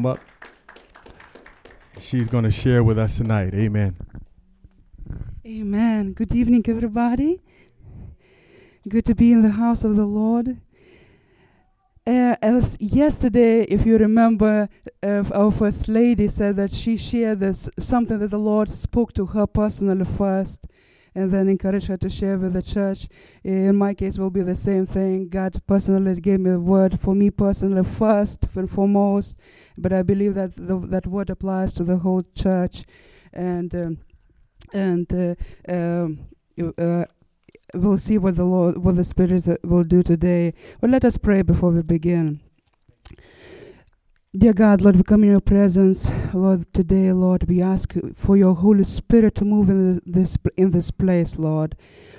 come up. She's going to share with us tonight. Amen. Amen. Good evening, everybody. Good to be in the house of the Lord. Uh, as yesterday, if you remember, uh, our first lady said that she shared this something that the Lord spoke to her personally first, and then encourage her to share with the church. In my case, will be the same thing. God personally gave me a word for me personally first and foremost, but I believe that the, that word applies to the whole church, and um, and uh, um, uh, we'll see what the Lord, what the Spirit uh, will do today. But let us pray before we begin. Dear God, Lord, we come in your presence, Lord. Today, Lord, we ask for your Holy Spirit to move in this in this place, Lord.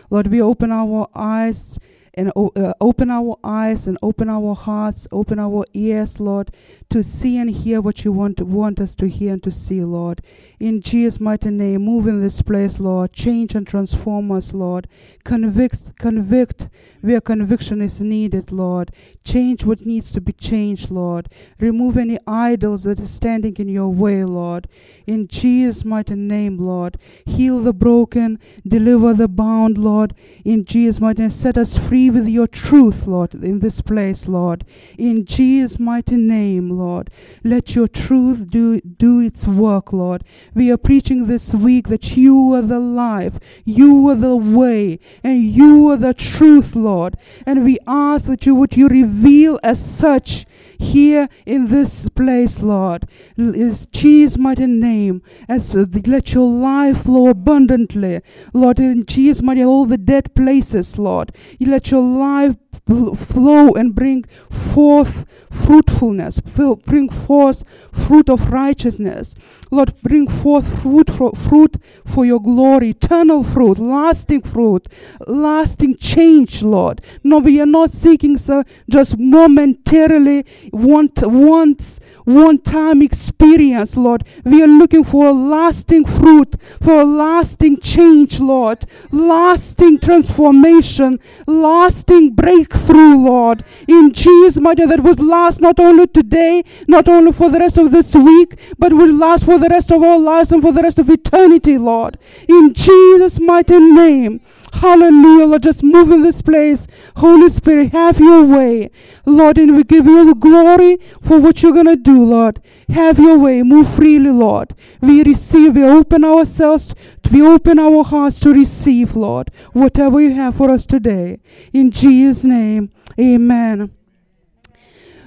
Lord, we open our eyes and uh, open our eyes and open our hearts, open our ears, Lord, to see and hear what you want want us to hear and to see, Lord. In Jesus' mighty name, move in this place, Lord. Change and transform us, Lord. Convict, convict where conviction is needed, Lord. Change what needs to be changed, Lord. Remove any idols that is standing in your way, Lord. In Jesus' mighty name, Lord. Heal the broken, deliver the bound, Lord. In Jesus' mighty name, set us free with your truth, Lord, in this place, Lord. In Jesus' mighty name, Lord. Let your truth do, do its work, Lord. We are preaching this week that you are the life, you are the way, and you are the truth, Lord. And we ask that you would you reveal as such here in this place, Lord. Is Jesus' mighty name. As uh, let your life flow abundantly, Lord. In Jesus' mighty all the dead places, Lord. You let your life flow and bring forth fruitfulness, bring forth fruit of righteousness. Lord, bring forth fruit for, fruit for your glory, eternal fruit, lasting fruit, lasting change, Lord. No, we are not seeking so just momentarily want once one time experience, Lord. We are looking for a lasting fruit, for a lasting change, Lord, lasting transformation, lasting breakthrough, Lord. In Jesus' mighty that would last not only today, not only for the rest of this week, but will last for the rest of our lives and for the rest of eternity, Lord. In Jesus' mighty name. Hallelujah, Lord. Just move in this place. Holy Spirit, have your way. Lord, and we give you the glory for what you're going to do, Lord. Have your way. Move freely, Lord. We receive, we open ourselves, we open our hearts to receive, Lord, whatever you have for us today. In Jesus' name, amen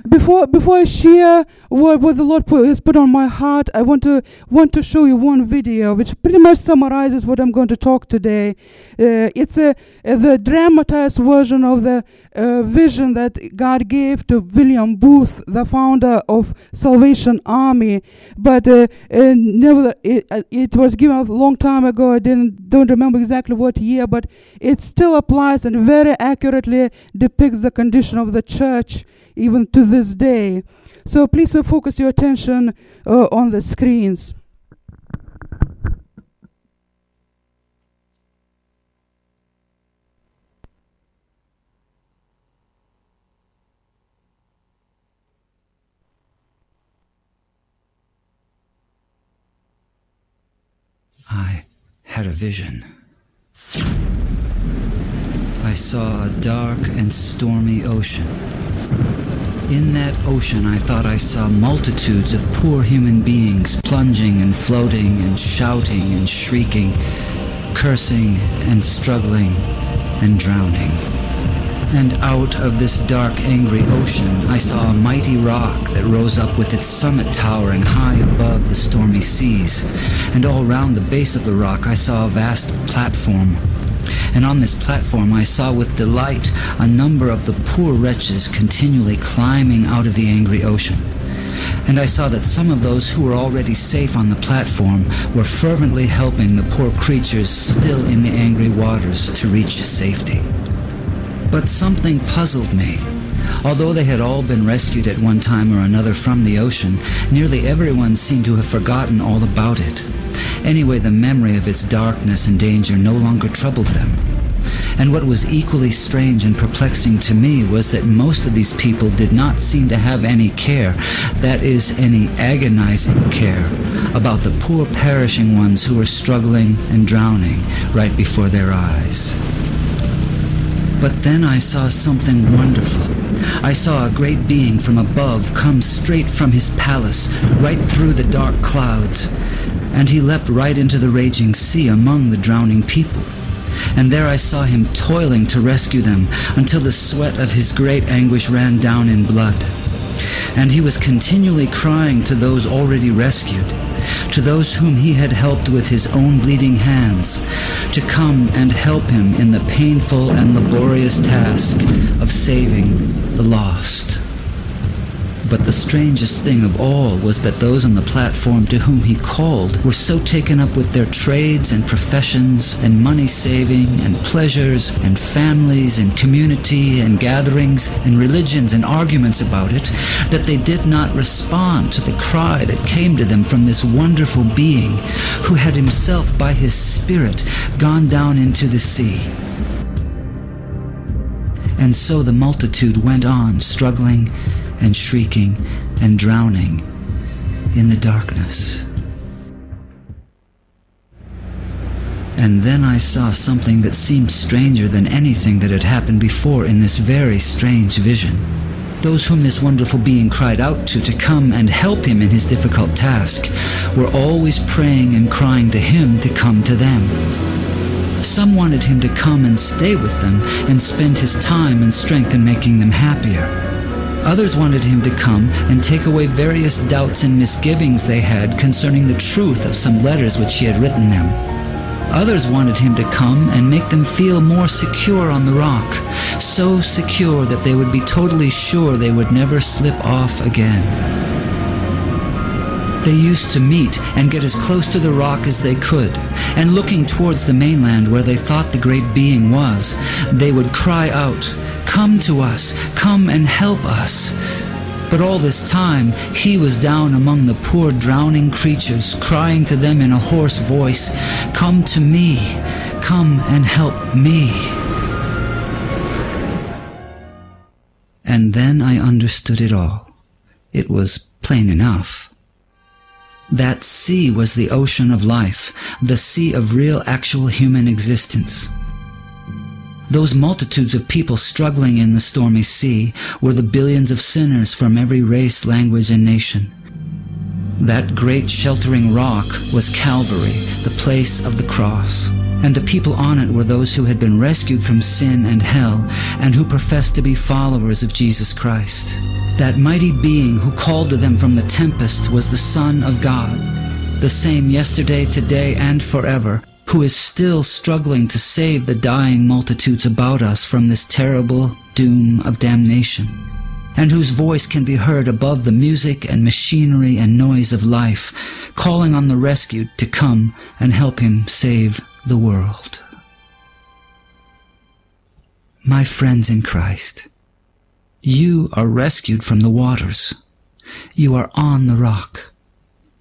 before before I share what, what the Lord put, has put on my heart, I want to want to show you one video which pretty much summarizes what I'm going to talk today. Uh, it's a, a, the dramatized version of the uh, vision that God gave to William Booth, the founder of Salvation Army. But uh, never, it, uh, it was given a long time ago. I didn't don't remember exactly what year, but it still applies and very accurately depicts the condition of the church even to this day. So please uh, focus your attention uh, on the screens. I had a vision. I saw a dark and stormy ocean. In that ocean, I thought I saw multitudes of poor human beings plunging and floating and shouting and shrieking, cursing and struggling and drowning. And out of this dark, angry ocean, I saw a mighty rock that rose up with its summit towering high above the stormy seas. And all round the base of the rock, I saw a vast platform and on this platform I saw with delight a number of the poor wretches continually climbing out of the angry ocean. And I saw that some of those who were already safe on the platform were fervently helping the poor creatures still in the angry waters to reach safety. But something puzzled me. Although they had all been rescued at one time or another from the ocean, nearly everyone seemed to have forgotten all about it. Anyway, the memory of its darkness and danger no longer troubled them. And what was equally strange and perplexing to me was that most of these people did not seem to have any care, that is, any agonizing care, about the poor perishing ones who were struggling and drowning right before their eyes. But then I saw something wonderful. I saw a great being from above come straight from his palace, right through the dark clouds, and he leapt right into the raging sea among the drowning people. And there I saw him toiling to rescue them until the sweat of his great anguish ran down in blood. And he was continually crying to those already rescued to those whom he had helped with his own bleeding hands, to come and help him in the painful and laborious task of saving the lost. But the strangest thing of all was that those on the platform to whom he called were so taken up with their trades and professions and money saving and pleasures and families and community and gatherings and religions and arguments about it that they did not respond to the cry that came to them from this wonderful being who had himself by his Spirit gone down into the sea. And so the multitude went on struggling and shrieking and drowning in the darkness. And then I saw something that seemed stranger than anything that had happened before in this very strange vision. Those whom this wonderful being cried out to to come and help him in his difficult task were always praying and crying to him to come to them. Some wanted him to come and stay with them and spend his time and strength in making them happier. Others wanted him to come and take away various doubts and misgivings they had concerning the truth of some letters which he had written them. Others wanted him to come and make them feel more secure on the rock, so secure that they would be totally sure they would never slip off again. They used to meet and get as close to the rock as they could, and looking towards the mainland where they thought the great being was, they would cry out, Come to us, come and help us. But all this time he was down among the poor drowning creatures, crying to them in a hoarse voice, Come to me, come and help me. And then I understood it all. It was plain enough. That sea was the ocean of life, the sea of real actual human existence. Those multitudes of people struggling in the stormy sea were the billions of sinners from every race, language, and nation. That great sheltering rock was Calvary, the place of the cross. And the people on it were those who had been rescued from sin and hell and who professed to be followers of Jesus Christ. That mighty being who called to them from the tempest was the Son of God, the same yesterday, today, and forever, who is still struggling to save the dying multitudes about us from this terrible doom of damnation, and whose voice can be heard above the music and machinery and noise of life, calling on the rescued to come and help him save the world. My friends in Christ, you are rescued from the waters. You are on the rock.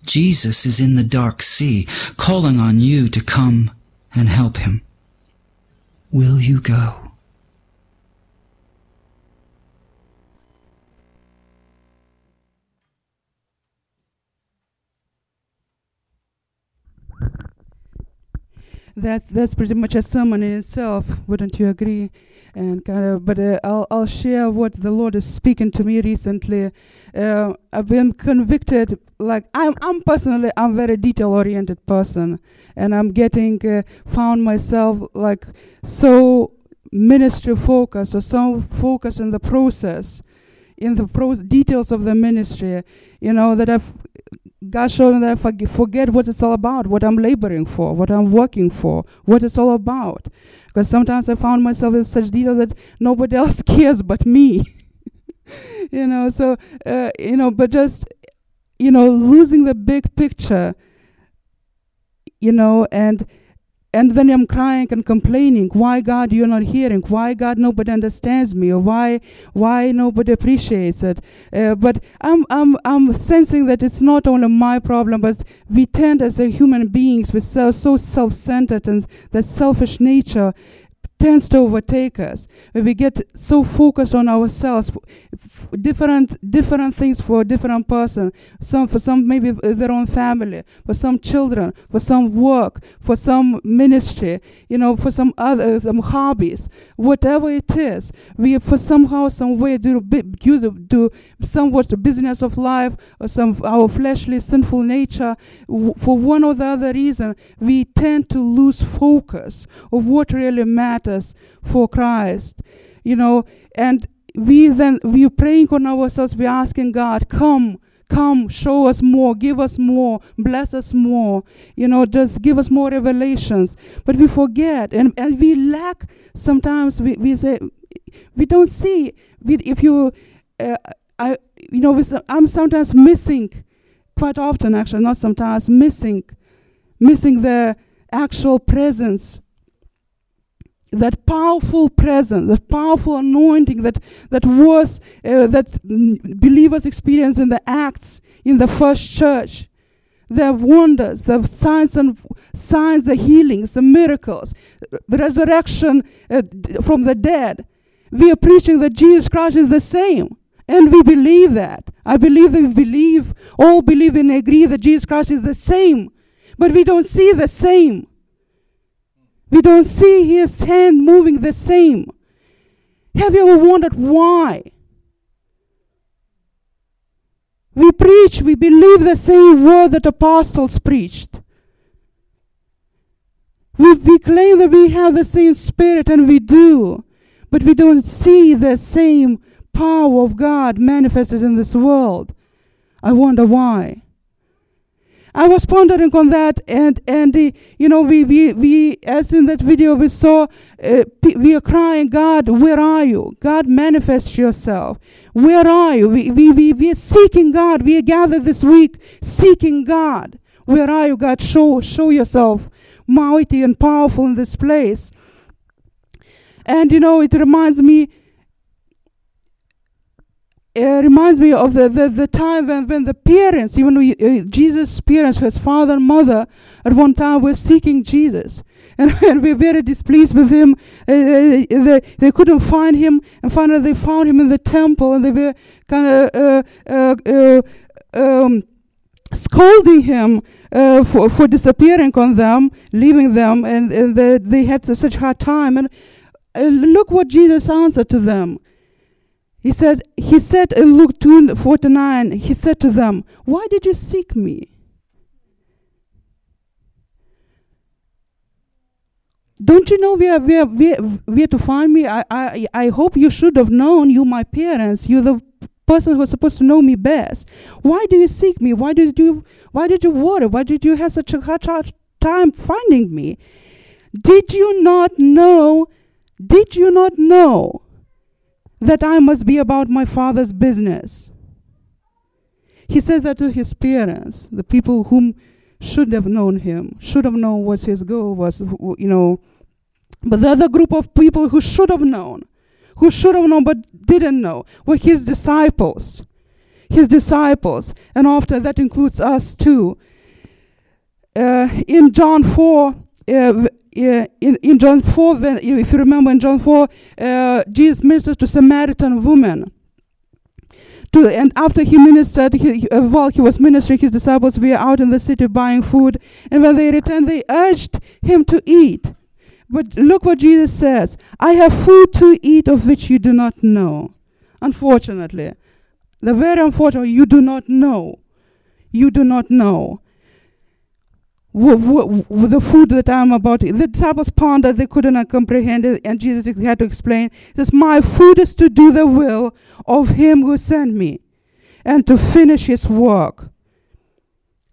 Jesus is in the dark sea, calling on you to come and help him. Will you go? That's that's pretty much a sermon in itself, wouldn't you agree? And kind of, but uh, I'll I'll share what the Lord is speaking to me recently. Uh, I've been convicted. Like I'm I'm personally I'm very detail oriented person, and I'm getting uh, found myself like so ministry focused or so focused in the process, in the pro- details of the ministry. You know that I've God showed me that I forget what it's all about, what I'm laboring for, what I'm working for, what it's all about. Because sometimes I found myself in such detail that nobody else cares but me. you know, so, uh, you know, but just, you know, losing the big picture, you know, and and then I'm crying and complaining, why God you're not hearing? Why God nobody understands me? Or why why nobody appreciates it? Uh, but I'm I'm I'm sensing that it's not only my problem, but we tend as a human beings, we're so, so self-centered and that selfish nature tends to overtake us. When we get so focused on ourselves, different different things for different person. Some for some maybe their own family, for some children, for some work, for some ministry, you know, for some other some hobbies, whatever it is. We for somehow some way do do do somewhat the business of life or some our fleshly sinful nature. W- for one or the other reason, we tend to lose focus of what really matters for Christ. You know, and we then we praying on ourselves, we're asking God, come, come, show us more, give us more, bless us more, you know, just give us more revelations. But we forget and, and we lack sometimes we, we say we don't see we, if you uh, I you know I'm sometimes missing quite often actually not sometimes missing missing the actual presence that powerful presence, that powerful anointing that that was uh, that believers experienced in the Acts in the first church, the wonders, the signs and signs, the healings, the miracles, the resurrection uh, from the dead. We are preaching that Jesus Christ is the same. And we believe that. I believe that we believe, all believe and agree that Jesus Christ is the same. But we don't see the same. We don't see his hand moving the same. Have you ever wondered why? We preach, we believe the same word that apostles preached. We, we claim that we have the same spirit, and we do, but we don't see the same power of God manifested in this world. I wonder why. I was pondering on that, and and uh, you know, we we we as in that video we saw, uh, we are crying, God, where are you? God, manifest yourself. Where are you? We we we we are seeking God. We are gathered this week seeking God. Where are you, God? Show show yourself mighty and powerful in this place. And you know, it reminds me it reminds me of the, the, the time when, when the parents, even we, uh, Jesus' parents, his father and mother, at one time were seeking Jesus. And, and we were very displeased with him. Uh, uh, they, they couldn't find him, and finally they found him in the temple, and they were kind of uh, uh, uh, um, scolding him for, for disappearing on them, leaving them, and, and they, they had such a hard time. And look what Jesus answered to them. He said, he said in Luke 2 49, he said to them, Why did you seek me? Don't you know where, where, where, where to find me? I, I, I hope you should have known, you, my parents. You're the person who's supposed to know me best. Why do you seek me? Why did you, why did you worry? Why did you have such a hard time finding me? Did you not know? Did you not know that I must be about my father's business. He said that to his parents, the people whom should have known him, should have known what his goal was, you know. But the other group of people who should have known, who should have known but didn't know, were his disciples. His disciples. And after that includes us too. Uh, in John 4, uh, in, in John 4, when, if you remember in John 4, uh, Jesus ministers to Samaritan woman. To, and after he ministered, he, uh, while he was ministering, his disciples were out in the city buying food. And when they returned, they urged him to eat. But look what Jesus says I have food to eat of which you do not know. Unfortunately, the very unfortunate, you do not know. You do not know the food that I'm about to eat. The disciples pondered, they couldn't comprehend it, and Jesus had to explain. He says, My food is to do the will of him who sent me and to finish his work.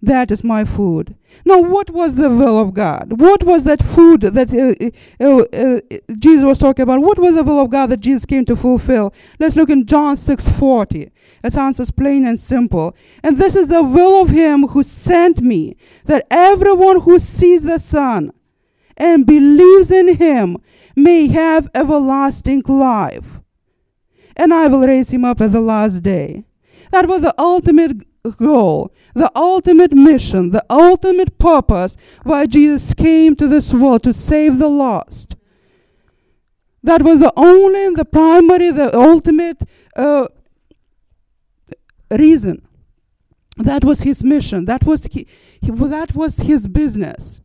That is my food. Now, what was the will of God? What was that food that uh, uh, uh, Jesus was talking about? What was the will of God that Jesus came to fulfill? Let's look in John 6:40. It answers plain and simple. And this is the will of him who sent me, that everyone who sees the Son and believes in him may have everlasting life. And I will raise him up at the last day. That was the ultimate goal, the ultimate mission, the ultimate purpose why Jesus came to this world to save the lost. That was the only, the primary, the ultimate uh, reason. That was his mission. That was he, he, that was his business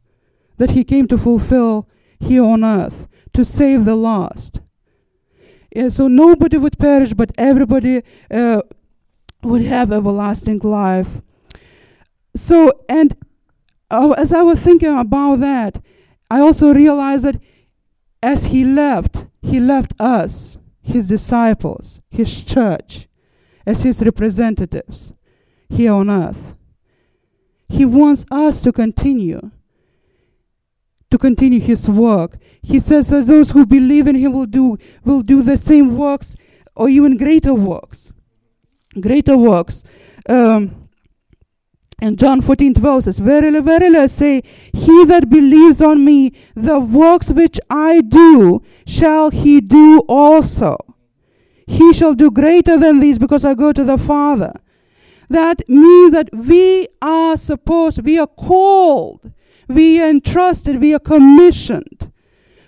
that he came to fulfill here on earth to save the lost. Yeah, so nobody would perish, but everybody uh, would have everlasting life. So, and uh, as I was thinking about that, I also realized that as he left, he left us, his disciples, his church, as his representatives here on earth. He wants us to continue to continue his work. He says that those who believe in him will do will do the same works or even greater works. Greater works. Um, and John 14, 12 says, Verily, verily, I say, he that believes on me, the works which I do, shall he do also. He shall do greater than these because I go to the Father. That means that we are supposed, we are called, we are entrusted, we are commissioned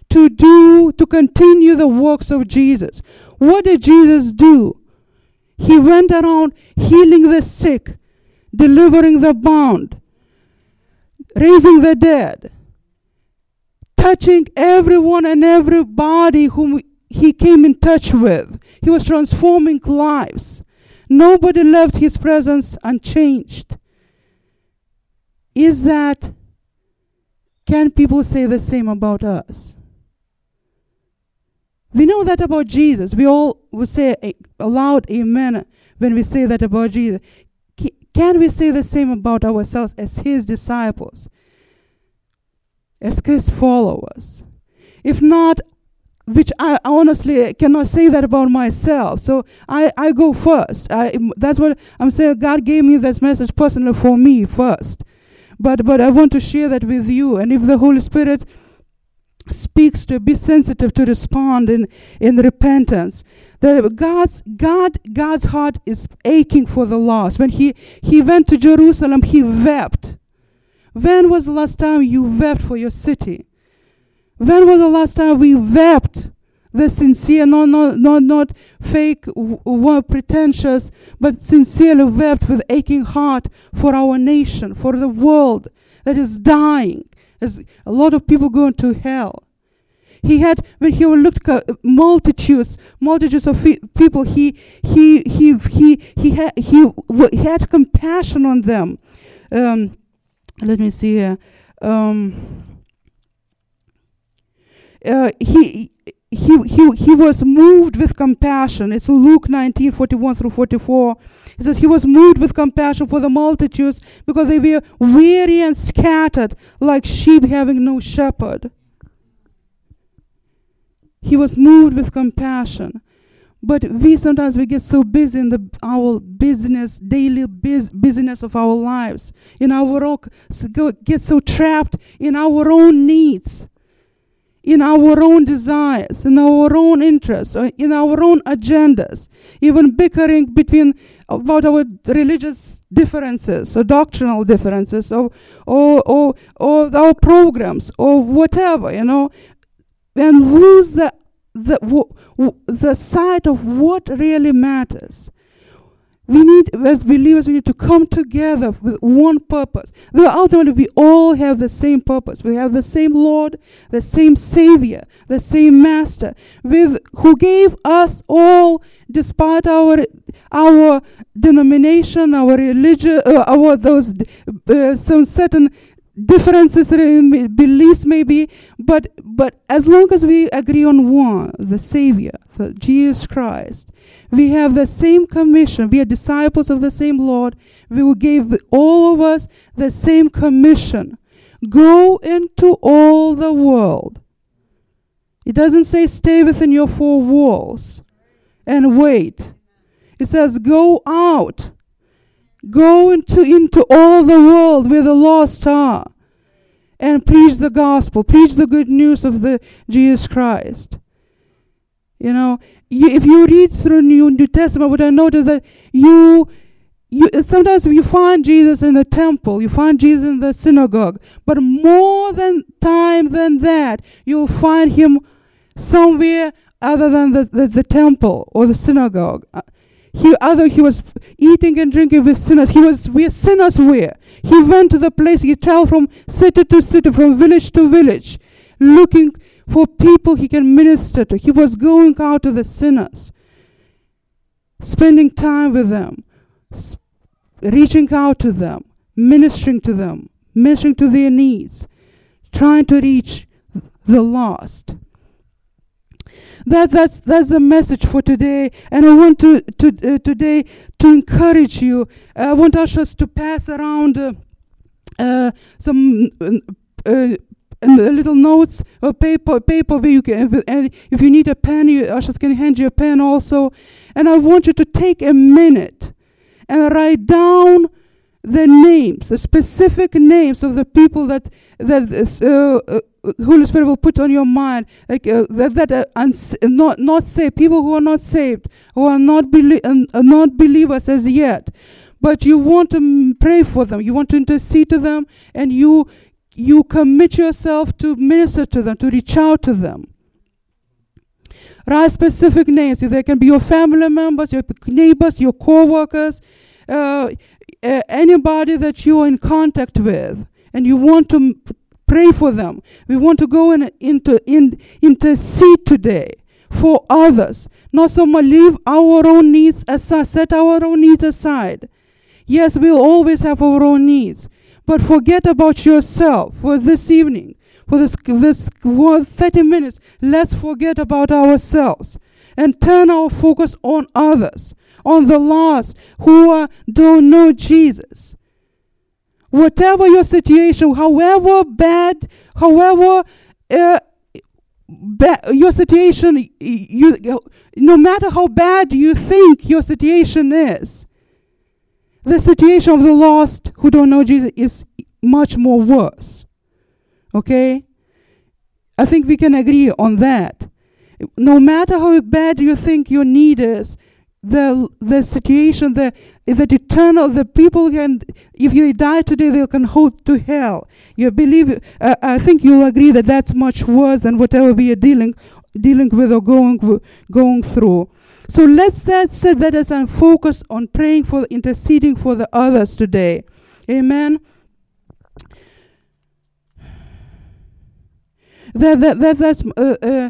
to do, to continue the works of Jesus. What did Jesus do? He went around healing the sick, delivering the bound, raising the dead, touching everyone and everybody whom he came in touch with. He was transforming lives. Nobody left his presence unchanged. Is that, can people say the same about us? We know that about Jesus. We all would say a, a amen when we say that about Jesus. Can we say the same about ourselves as his disciples, as his followers? If not, which I honestly cannot say that about myself. So I, I go first. I, that's what I'm saying. God gave me this message personally for me first. But, but I want to share that with you. And if the Holy Spirit speaks to be sensitive to respond in, in repentance, that God's, God, God's heart is aching for the lost. When he, he went to Jerusalem, he wept. When was the last time you wept for your city? When was the last time we wept? The sincere, not, not, not, not fake, w- pretentious, but sincerely wept with aching heart for our nation, for the world that is dying. There's a lot of people going to hell. He had, when he looked at multitudes, multitudes of people, he, he, he, he, he, had, he, w- he had compassion on them. Um, let me see here. Um, uh, he, he, he, he was moved with compassion. It's Luke 19 41 through 44. He says, He was moved with compassion for the multitudes because they were weary and scattered like sheep having no shepherd. He was moved with compassion. But we sometimes we get so busy in the our business, daily biz, business of our lives, in our get so trapped in our own needs in our own desires, in our own interests, in our own agendas, even bickering between about our religious differences or doctrinal differences or, or, or, or our programs or whatever, you know, and lose the, the, w- w- the sight of what really matters we need, as believers, we need to come together with one purpose. Ultimately, we all have the same purpose. We have the same Lord, the same Savior, the same Master, with who gave us all, despite our our denomination, our religion, uh, our those uh, some certain differences in beliefs maybe, but but as long as we agree on one, the Savior, the Jesus Christ, we have the same commission. We are disciples of the same Lord. We will give all of us the same commission. Go into all the world. It doesn't say stay within your four walls and wait. It says go out Go into, into all the world where the lost are and preach the gospel, preach the good news of the Jesus Christ. You know, if you read through New, New Testament, what I notice that you, you sometimes you find Jesus in the temple, you find Jesus in the synagogue, but more than time than that, you'll find him somewhere other than the, the, the temple or the synagogue. Uh, he other he was eating and drinking with sinners. He was where sinners were. He went to the place. He traveled from city to city, from village to village, looking for people he can minister to. He was going out to the sinners, spending time with them, sp- reaching out to them, ministering to them, ministering to their needs, trying to reach the lost. That, that's, that's the message for today. And I want to, to uh, today to encourage you. I want us to pass around uh, uh, some uh, little notes or paper, paper where you can, and if you need a pen, you, ushers can hand you a pen also. And I want you to take a minute and write down the names, the specific names of the people that that uh, uh, Holy Spirit will put on your mind, like uh, that, that uh, uns- not not saved people who are not saved, who are not belie- uh, not believers as yet, but you want to m- pray for them, you want to intercede to them, and you you commit yourself to minister to them, to reach out to them. Write specific names. They can be your family members, your neighbors, your co-workers, uh, uh, anybody that you're in contact with, and you want to pray for them. We want to go and into in, intercede today for others. Not so much leave our own needs aside, set our own needs aside. Yes, we'll always have our own needs, but forget about yourself for this evening. For this, this 30 minutes, let's forget about ourselves and turn our focus on others, on the lost who don't know Jesus. Whatever your situation, however bad, however uh, ba- your situation, you, no matter how bad you think your situation is, the situation of the lost who don't know Jesus is much more worse. Okay? I think we can agree on that. No matter how bad you think your need is, the the situation, the that eternal, the people can, if you die today, they can hold to hell. You believe? Uh, I think you'll agree that that's much worse than whatever we are dealing dealing with or going going through. So let's that set that as a focus on praying for, interceding for the others today. Amen. That, that, that that's uh, uh,